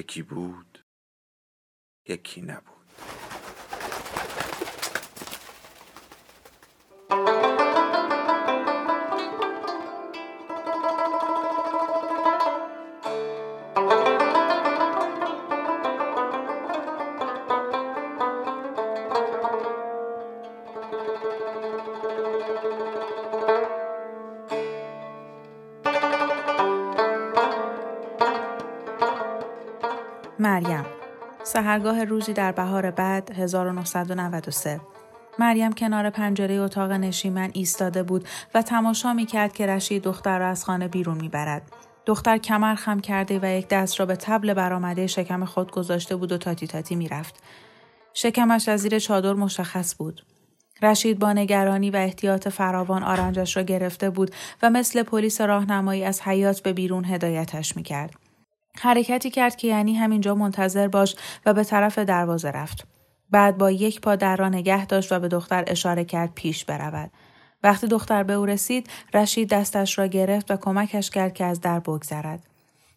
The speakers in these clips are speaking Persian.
یکی بود یکی نبود. سهرگاه روزی در بهار بعد 1993 مریم کنار پنجره اتاق نشیمن ایستاده بود و تماشا می کرد که رشید دختر را از خانه بیرون می برد. دختر کمر خم کرده و یک دست را به تبل برآمده شکم خود گذاشته بود و تاتی تاتی می رفت. شکمش از زیر چادر مشخص بود. رشید با نگرانی و احتیاط فراوان آرنجش را گرفته بود و مثل پلیس راهنمایی از حیات به بیرون هدایتش می کرد. حرکتی کرد که یعنی همینجا منتظر باش و به طرف دروازه رفت. بعد با یک پا در را نگه داشت و به دختر اشاره کرد پیش برود. وقتی دختر به او رسید، رشید دستش را گرفت و کمکش کرد که از در بگذرد.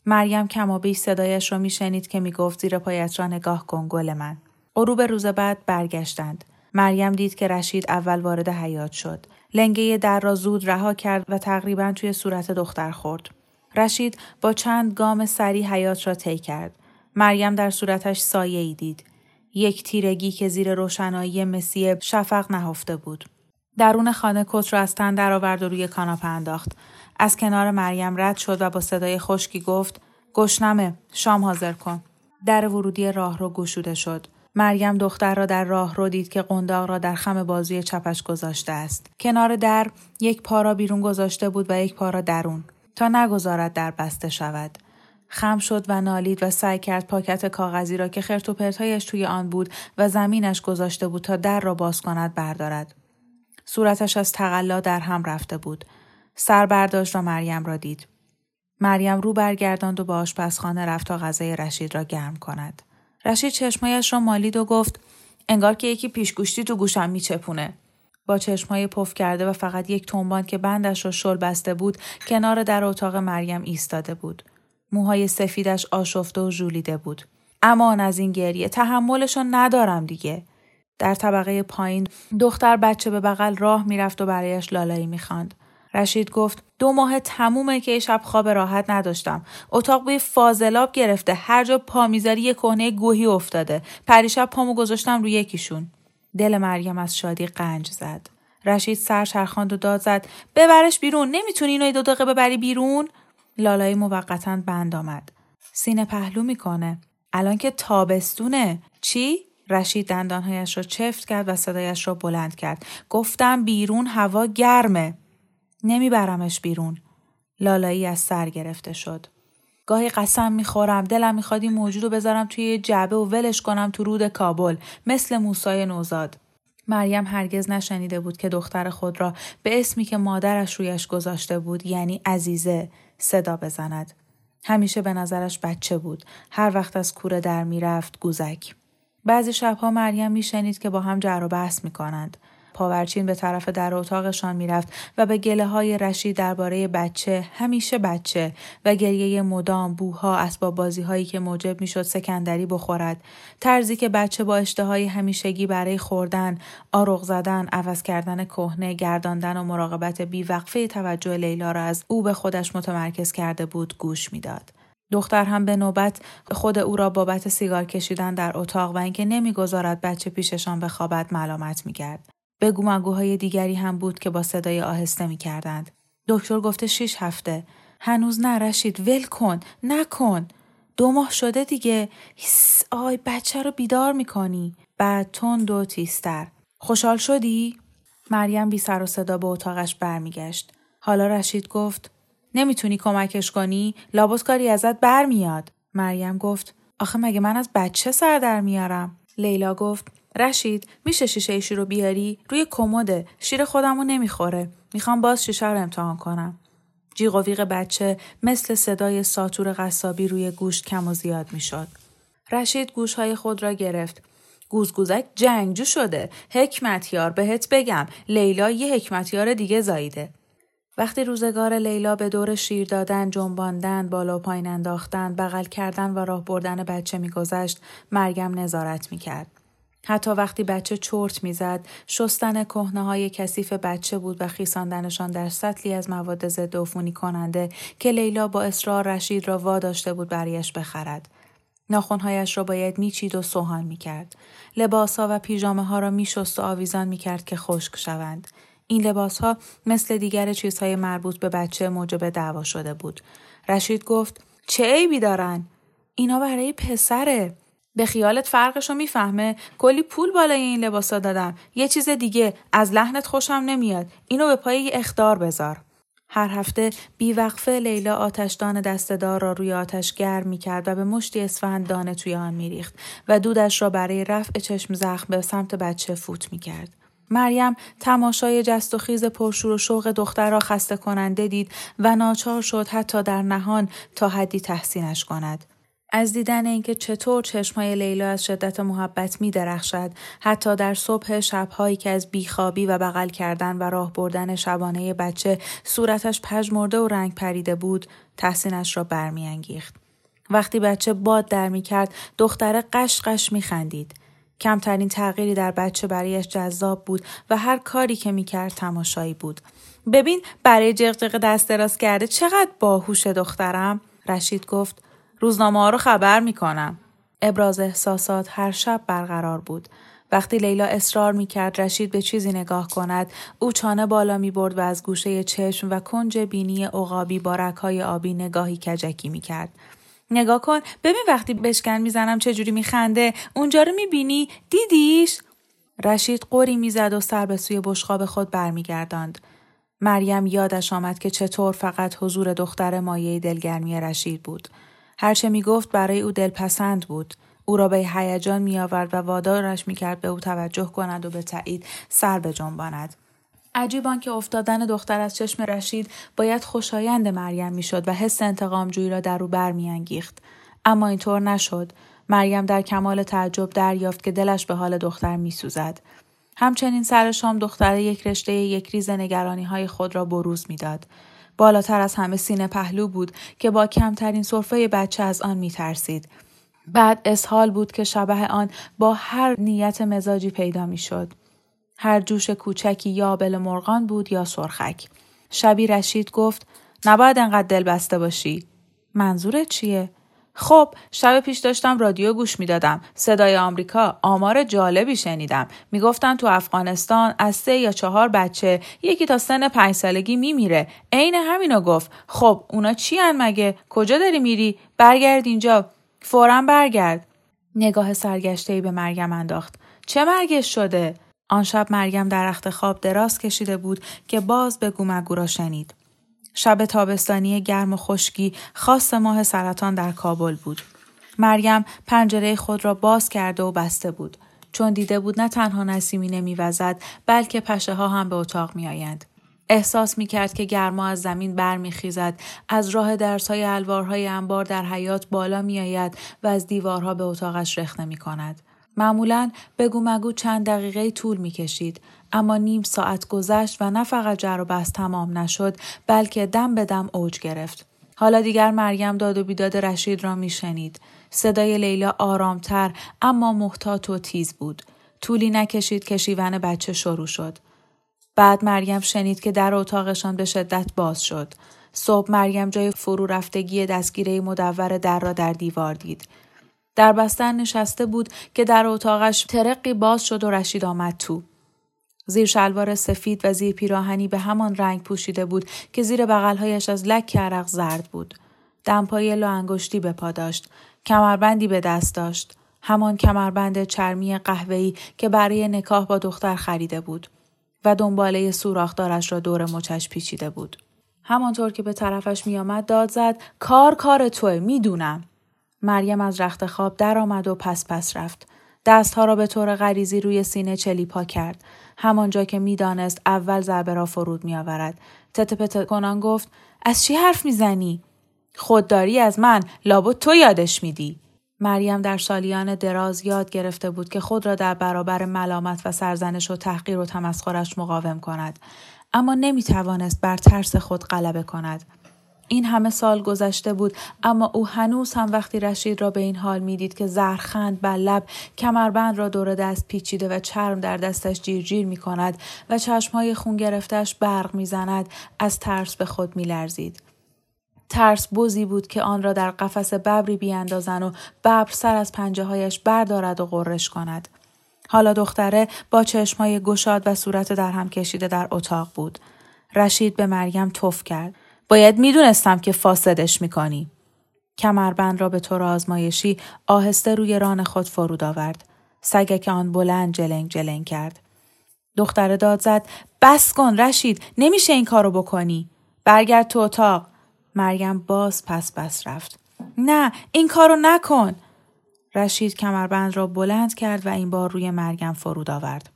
مریم کما بیش صدایش را میشنید که می‌گفت زیر پایت را نگاه کن گل من. غروب روز بعد برگشتند. مریم دید که رشید اول وارد حیات شد. لنگه در را زود رها کرد و تقریبا توی صورت دختر خورد. رشید با چند گام سری حیات را طی کرد. مریم در صورتش سایه ای دید. یک تیرگی که زیر روشنایی مسی شفق نهفته بود. درون خانه کت را از تن درآورد و روی کاناپه انداخت. از کنار مریم رد شد و با صدای خشکی گفت گشنمه شام حاضر کن. در ورودی راه رو گشوده شد. مریم دختر را در راه رو دید که قنداق را در خم بازوی چپش گذاشته است. کنار در یک پا را بیرون گذاشته بود و یک پا را درون. تا نگذارد در بسته شود. خم شد و نالید و سعی کرد پاکت کاغذی را که خرت و توی آن بود و زمینش گذاشته بود تا در را باز کند بردارد. صورتش از تقلا در هم رفته بود. سر برداشت و مریم را دید. مریم رو برگرداند و به آشپزخانه رفت تا غذای رشید را گرم کند. رشید چشمایش را مالید و گفت انگار که یکی پیشگوشتی تو گوشم میچپونه. با چشمهای پف کرده و فقط یک تنبان که بندش را شل بسته بود کنار در اتاق مریم ایستاده بود. موهای سفیدش آشفته و ژولیده بود. امان از این گریه تحملشو ندارم دیگه. در طبقه پایین دختر بچه به بغل راه می‌رفت و برایش لالایی می‌خواند. رشید گفت دو ماه تمومه که شب خواب راحت نداشتم. اتاق بوی فاضلاب گرفته. هر جا پا می‌ذاری یه کهنه گوهی افتاده. پریشب پامو گذاشتم روی یکیشون. دل مریم از شادی قنج زد. رشید سر چرخاند و داد زد ببرش بیرون نمی‌تونی اینو دو دقیقه ببری بیرون؟ لالایی موقتا بند آمد. سینه پهلو می‌کنه. الان که تابستونه. چی؟ رشید دندانهایش را چفت کرد و صدایش را بلند کرد. گفتم بیرون هوا گرمه. نمیبرمش بیرون. لالایی از سر گرفته شد. گاهی قسم می‌خورم دلم می‌خواد این موجود رو بذارم توی جعبه و ولش کنم تو رود کابل مثل موسای نوزاد. مریم هرگز نشنیده بود که دختر خود را به اسمی که مادرش رویش گذاشته بود یعنی عزیزه صدا بزند. همیشه به نظرش بچه بود. هر وقت از کوره در می‌رفت گوزک. بعضی شبها مریم میشنید که با هم جر و بحث می‌کنند. پاورچین به طرف در اتاقشان می‌رفت و به گله های رشید درباره بچه همیشه بچه و گریه مدام بوها اسباب بازی هایی که موجب می‌شد سکندری بخورد. طرزی که بچه با اشتهای همیشگی برای خوردن آرغ زدن عوض کردن کهنه گرداندن و مراقبت بیوقفه توجه لیلا را از او به خودش متمرکز کرده بود گوش می‌داد. دختر هم به نوبت خود او را بابت سیگار کشیدن در اتاق و اینکه نمی‌گذارد بچه پیششان بخوابد ملامت می‌کرد. بگو مگوهای دیگری هم بود که با صدای آهسته می کردند. دکتر گفته شیش هفته. هنوز نرشید ول کن نکن. دو ماه شده دیگه آی بچه رو بیدار می‌کنی بعد تون دو تیستر خوشحال شدی مریم بی سر و صدا به اتاقش برمیگشت حالا رشید گفت نمی‌تونی کمکش کنی؟ لابد کاری ازت برمیاد. مریم گفت آخه مگه من از بچه سر در میارم؟ لیلا گفت رشید میشه شیشه ایشی رو بیاری؟ روی کمده شیر خودمو نمی‌خوره. می‌خوام باز شیشه رو امتحان کنم. جیغ و ویغ بچه مثل صدای ساتور قصابی روی گوشت کم و زیاد می‌شد. رشید گوشهای خود را گرفت. گوزگوزک جنگجو شده. حکمتیار بهت بگم. لیلا یه حکمتیار دیگه زاییده. وقتی روزگار لیلا به دور شیر دادن، جنباندن، بالا و پایین انداختن، بغل کردن و راه بردن بچه میگذشت، مریم نظارت می‌کرد. حتی وقتی بچه چرت می‌زد، شستن کهنه های کثیف بچه بود و خیساندنشان در سطلی از مواد ضد عفونی کننده که لیلا با اصرار رشید را واداشته بود برایش بخرد. ناخونهایش را باید میچید و سوهان می‌کرد. لباسها و پیژامه ها را میشست و آویزان می‌کرد که خشک شوند. این لباس ها مثل دیگر چیزهای مربوط به بچه موجب دعوا شده بود. رشید گفت چه عیبی دارن؟ اینا برای پسره. به خیالت فرقشو می‌فهمه کلی پول بالای این لباسا دادم یه چیز دیگه از لحنت خوشم نمیاد اینو به پای اختار بذار هر هفته بیوقفه لیلا آتشدان دستدار را روی آتش گرم می کرد و به مشتی اسفند دانه توی آن می ریخت و دودش را برای رفع چشم زخم به سمت بچه فوت می کرد. مریم تماشای جست و خیز پرشور و شوق دختر را خسته کننده دید و ناچار شد حتی در نهان تا حدی تحسینش کند. از دیدن اینکه چطور چشمهای لیلا از شدت محبت می درخشد حتی در صبح شبهایی که از بیخوابی و بغل کردن و راه بردن شبانه بچه صورتش پژمرده و رنگ پریده بود تحسینش را برمیانگیخت وقتی بچه باد در می کرد دختره قش می خندید. کمترین تغییری در بچه برایش جذاب بود و هر کاری که می کرد تماشایی بود. ببین برای جغجغ دست دراز کرده چقدر باهوش دخترم؟ رشید گفت روزنامه ها رو خبر می‌کنم. ابراز احساسات هر شب برقرار بود. وقتی لیلا اصرار می کرد رشید به چیزی نگاه کند او چانه بالا می برد و از گوشه چشم و کنج بینی عقابی با رکهای آبی نگاهی کجکی می کرد. نگاه کن ببین وقتی بشکن می‌زنم چجوری میخنده اونجا رو می‌بینی دیدیش رشید قوری می‌زد و سر به سوی بشقاب خود برمیگرداند مریم یادش آمد که چطور فقط حضور دختر مایه دلگرمی رشید بود هرچه می گفت برای او دلپسند بود. او را به هیجان می آورد و وادارش می کرد به او توجه کند و به تایید سر بجنباند. عجیب که افتادن دختر از چشم رشید باید خوشایند مریم می‌شد و حس انتقام جویی را در او برمیانگیخت اما اینطور نشد مریم در کمال تعجب دریافت که دلش به حال دختر میسوزد همچنین سر شام دختر یک رشته یک ریز نگرانی های خود را بروز می‌داد بالاتر از همه سینه پهلو بود که با کمترین صرفه بچه از آن می ترسید. بعد اسحال بود که شبه آن با هر نیت مزاجی پیدا می شد. هر جوش کوچکی یا بل مرغان بود یا سرخک. شبی رشید گفت نباید انقدر دل بسته باشی. منظورت چیه؟ خب شب پیش داشتم رادیو گوش می‌دادم. صدای آمریکا آمار جالبی شنیدم. می‌گفتن تو افغانستان از سه یا چهار بچه یکی تا سن پنج سالگی میمیره. عین همینو گفت. خب اونا چی هن مگه؟ کجا داری میری؟ برگرد اینجا. فورا برگرد. نگاه سرگشته ای به مریم انداخت. چه مرگش شده؟ آن شب مریم در خواب دراز کشیده بود که باز به گومگو را شنید. شب تابستانی گرم و خشکی خاص ماه سرطان در کابل بود. مریم پنجره خود را باز کرده و بسته بود. چون دیده بود نه تنها نسیمی نمیوزد بلکه پشه ها هم به اتاق می آیند. احساس می کرد که گرما از زمین برمیخیزد از راه درس های الوارهای انبار در حیات بالا می آید و از دیوارها به اتاقش رخنه می کند. معمولا بگو مگو چند دقیقه طول می کشید اما نیم ساعت گذشت و نه فقط جر و بست تمام نشد بلکه دم به دم اوج گرفت. حالا دیگر مریم داد و بیداد رشید را می شنید. صدای لیلا آرامتر اما محتاط و تیز بود. طولی نکشید که شیون بچه شروع شد. بعد مریم شنید که در اتاقشان به شدت باز شد. صبح مریم جای فرو رفتگی دستگیره مدور در را در دیوار دید. در بستر نشسته بود که در اتاقش ترقی باز شد و رشید آمد تو. زیر شلوار سفید و زیر پیراهنی به همان رنگ پوشیده بود که زیر بغلهایش از لک عرق زرد بود. دمپای لو انگشتی به پا داشت. کمربندی به دست داشت. همان کمربند چرمی قهوه‌ای که برای نکاح با دختر خریده بود و دنباله سوراخدارش را دور مچش پیچیده بود. همانطور که به طرفش میآمد داد زد کار کار توه می‌دونم مریم از رخت خواب درآمد و پس پس رفت. دستها را به طور غریزی روی سینه چلیپا کرد. همانجا که می‌دانست اول ضربه را فرود میآورد. تته پته کنان گفت از چی حرف می‌زنی؟ خودداری از من. لابد تو یادش میدی. مریم در سالیان دراز یاد گرفته بود که خود را در برابر ملامت و سرزنش و تحقیر و تمسخرش مقاوم کند. اما نمی توانست بر ترس خود غلبه کند. این همه سال گذشته بود اما او هنوز هم وقتی رشید را به این حال می‌دید که زهرخند بر لب کمربند را دور دست پیچیده و چرم در دستش جیر جیر می کند و چشمهای خون گرفتش برق می‌زند از ترس به خود می لرزید. ترس بزی بود که آن را در قفس ببری بیاندازن و ببر سر از پنجه هایش بردارد و غرش کند. حالا دختره با چشمهای گشاد و صورت در هم کشیده در اتاق بود. رشید به مریم توف کرد. باید می‌دونستم که فاسدش می‌کنی. کمربند را به طور آزمایشی آهسته روی ران خود فرود آورد. سگک آن بلند جلنگ جلنگ کرد. دختره داد زد بس کن رشید نمیشه این کارو بکنی. برگرد تو اتاق. مریم باز پس بس رفت. نه این کارو نکن. رشید کمربند را بلند کرد و این بار روی مریم فرود آورد.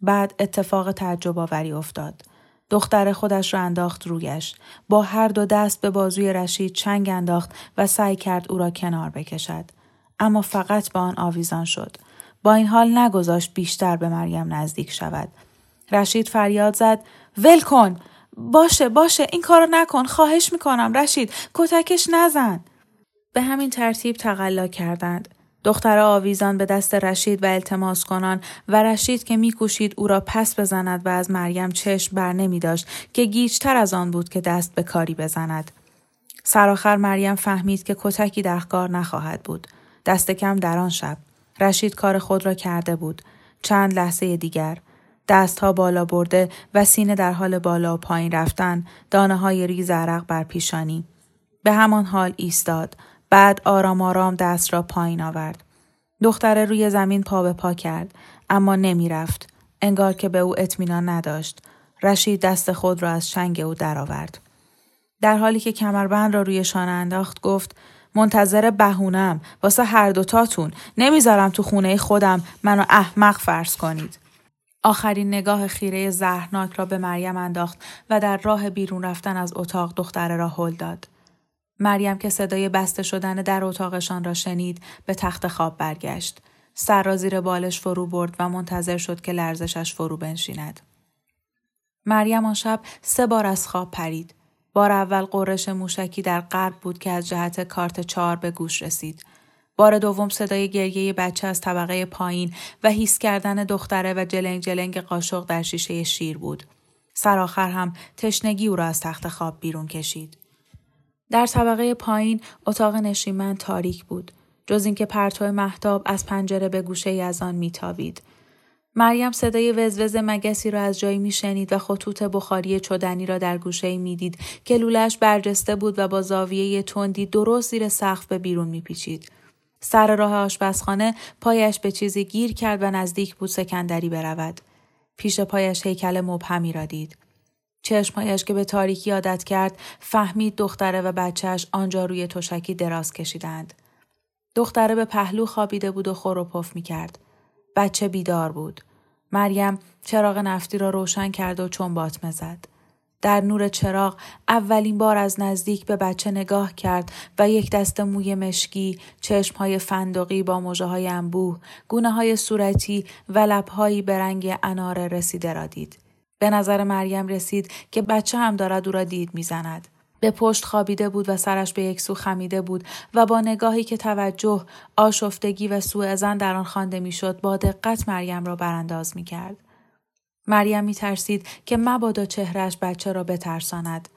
بعد اتفاق تعجب آوری افتاد. دختر خودش را انداخت رویش. با هر دو دست به بازوی رشید چنگ انداخت و سعی کرد او را کنار بکشد. اما فقط به آن آویزان شد. با این حال نگذاشت بیشتر به مریم نزدیک شود. رشید فریاد زد ول کن باشه باشه این کارو نکن خواهش می‌کنم رشید کتکش نزن به همین ترتیب تقلا کردند دختر آویزان به دست رشید و التماس کنان و رشید که میکوشید او را پس بزند و از مریم چشم بر نمی داشت که گیجتر از آن بود که دست به کاری بزند. سرآخر مریم فهمید که کتکی در کار نخواهد بود. دست کم در آن شب. رشید کار خود را کرده بود. چند لحظه دیگر. دستها بالا برده و سینه در حال بالا و پایین رفتن دانه های ریز عرق بر پیشانی. به همان حال ایستاد. بعد آرام آرام دست را پایین آورد. دختره روی زمین پا به پا کرد اما نمی رفت. انگار که به او اطمینان نداشت. رشید دست خود را از شنگ او درآورد. در حالی که کمربند را روی شانه انداخت گفت منتظر بهونم واسه هر دوتاتون نمی‌ذارم تو خونه خودم منو احمق فرض کنید. آخرین نگاه خیره زهرناک را به مریم انداخت و در راه بیرون رفتن از اتاق دختره را هل داد. مریم که صدای بسته شدن در اتاقشان را شنید به تخت خواب برگشت. سر را زیر بالش فرو برد و منتظر شد که لرزشش فرو بنشیند. مریم آن شب سه بار از خواب پرید. بار اول قرش موشکی در قلب بود که از جهت کارت چهار به گوش رسید. بار دوم صدای گریه بچه از طبقه پایین و هیس کردن دختره و جلنگ جلنگ قاشق در شیشه شیر بود. سرآخر هم تشنگی او را از تخت خواب بیرون کشید. در طبقه پایین اتاق نشیمن تاریک بود. جز اینکه پرتو محتاب از پنجره به گوشه از آن میتابید. مریم صدای وزوز مگسی را از جایی میشنید و خطوط بخاری چدنی را در گوشه می‌دید که لولش برجسته بود و با زاویه تندی درست زیر سقف به بیرون میپیچید. سر راه آشپزخانه پایش به چیزی گیر کرد و نزدیک بود سکندری برود. پیش پایش هیکل مبهمی را دید. چشمهایش که به تاریکی عادت کرد فهمید دختره و بچهش آنجا روی تشکی دراز کشیدند. دختره به پهلو خوابیده بود و خور و پف می کرد. بچه بیدار بود. مریم چراغ نفتی را روشن کرد و چون باطمه زد. در نور چراغ اولین بار از نزدیک به بچه نگاه کرد و یک دست موی مشکی، چشمهای فندقی با موجه های انبوه، گونه های صورتی و لبهایی به رنگ انار رسیده را دید. به نظر مریم رسید که بچه هم دارد او را دید می‌زند. به پشت خوابیده بود و سرش به یک سو خمیده بود و با نگاهی که توجه، آشفتگی و سوء زن در آن خوانده می‌شد با دقت مریم را برانداز می کرد. مریم می ترسید که مبادا چهرش بچه را بترساند.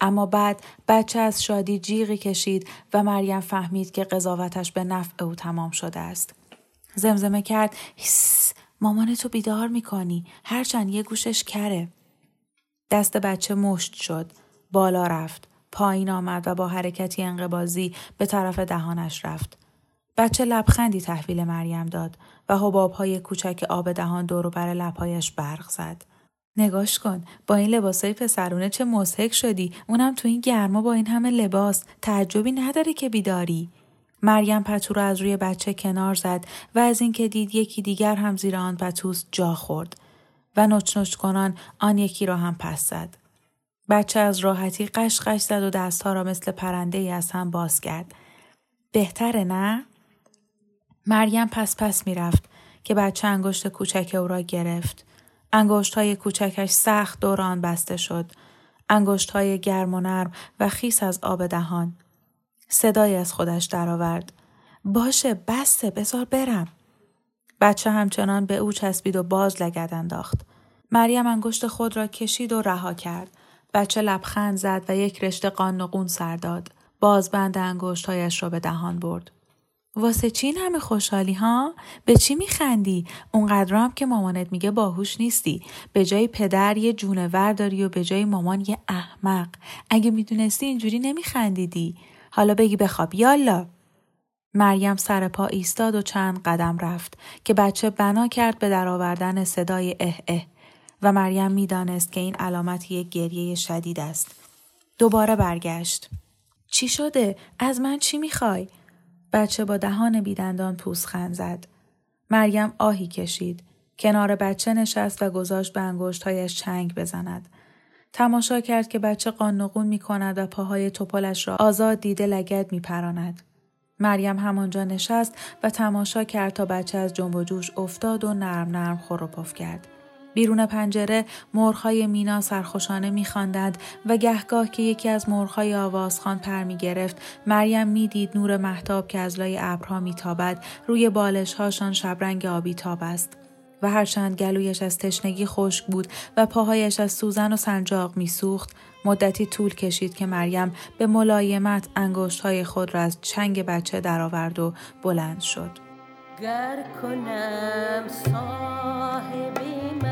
اما بعد بچه از شادی جیغی کشید و مریم فهمید که قضاوتش به نفع او تمام شده است. زمزمه کرد هیس مامانتو بیدار می‌کنی هرچند یه گوشش کره. دست بچه مشت شد. بالا رفت. پایین آمد و با حرکتی انقبازی به طرف دهانش رفت. بچه لبخندی تحویل مریم داد و حبابهای کوچک آب دهان دور بر لبهایش برق زد. نگاش کن با این لباسای پسرونه چه مسحک شدی اونم تو این گرما با این همه لباس تعجبی نداره که بیداری مریم پتو را از روی بچه کنار زد و از اینکه دید یکی دیگر هم زیر آن پتوس جا خورد و نچ نچ کنان آن یکی را هم پس زد. بچه از راحتی قش قش زد و دستها را مثل پرنده ای از هم باز کرد. بهتره نه؟ مریم پس پس می رفت که بچه انگشت کوچک او را گرفت. انگشت های کوچکش سخت دوران بسته شد. انگشت های گرم و نرم و خیس از آب دهان. صدای از خودش درآورد. باشه بسته بزار برم. بچه همچنان به او چسبید و باز لگد انداخت. مریم انگشت خود را کشید و رها کرد. بچه لبخند زد و یک رشته قان و قون سر داد. بازبند انگشتهایش را به دهان برد. واسه چین همه خوشحالی ها؟ به چی میخندی؟ اونقدر هم که مامانت میگه باهوش نیستی. به جای پدر یه جونور داری و به جای مامان یه احمق. اگه می‌دونستی اینجوری نمیخندیدی. حالا بگی بخواب یالا. مریم سر پا ایستاد و چند قدم رفت که بچه بنا کرد به درآوردن صدای اه اه و مریم می‌دانست که این علامت یک گریه شدید است. دوباره برگشت. چی شده؟ از من چی می‌خوای؟ بچه با دهان بیدندان پوزخند زد. مریم آهی کشید. کنار بچه نشست و گذاشت به انگشتهایش چنگ بزند. تماشا کرد که بچه قانقون می کند و پاهای توپلش را آزاد دیده لگد می پراند. مریم همانجا نشست و تماشا کرد تا بچه از جنب و جوش افتاد و نرم نرم خروپف کرد. بیرون پنجره مرغهای مینا سرخوشانه میخواندند و گهگاه که یکی از مرغهای آوازخان پر می گرفت مریم می‌دید نور محتاب که از لای ابرها میتابد روی بالشهاشان شبرنگ آبی تاب است و هرچند گلویش از تشنگی خشک بود و پاهایش از سوزن و سنجاق میسوخت مدتی طول کشید که مریم به ملایمت انگشتهای خود را از چنگ بچه درآورد و بلند شد. گر کنم صاحبی من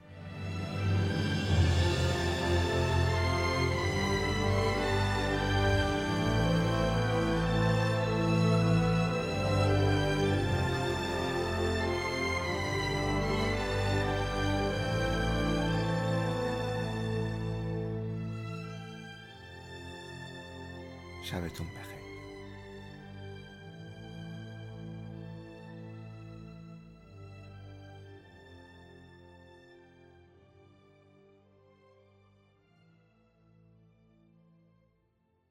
شبتون بخیر.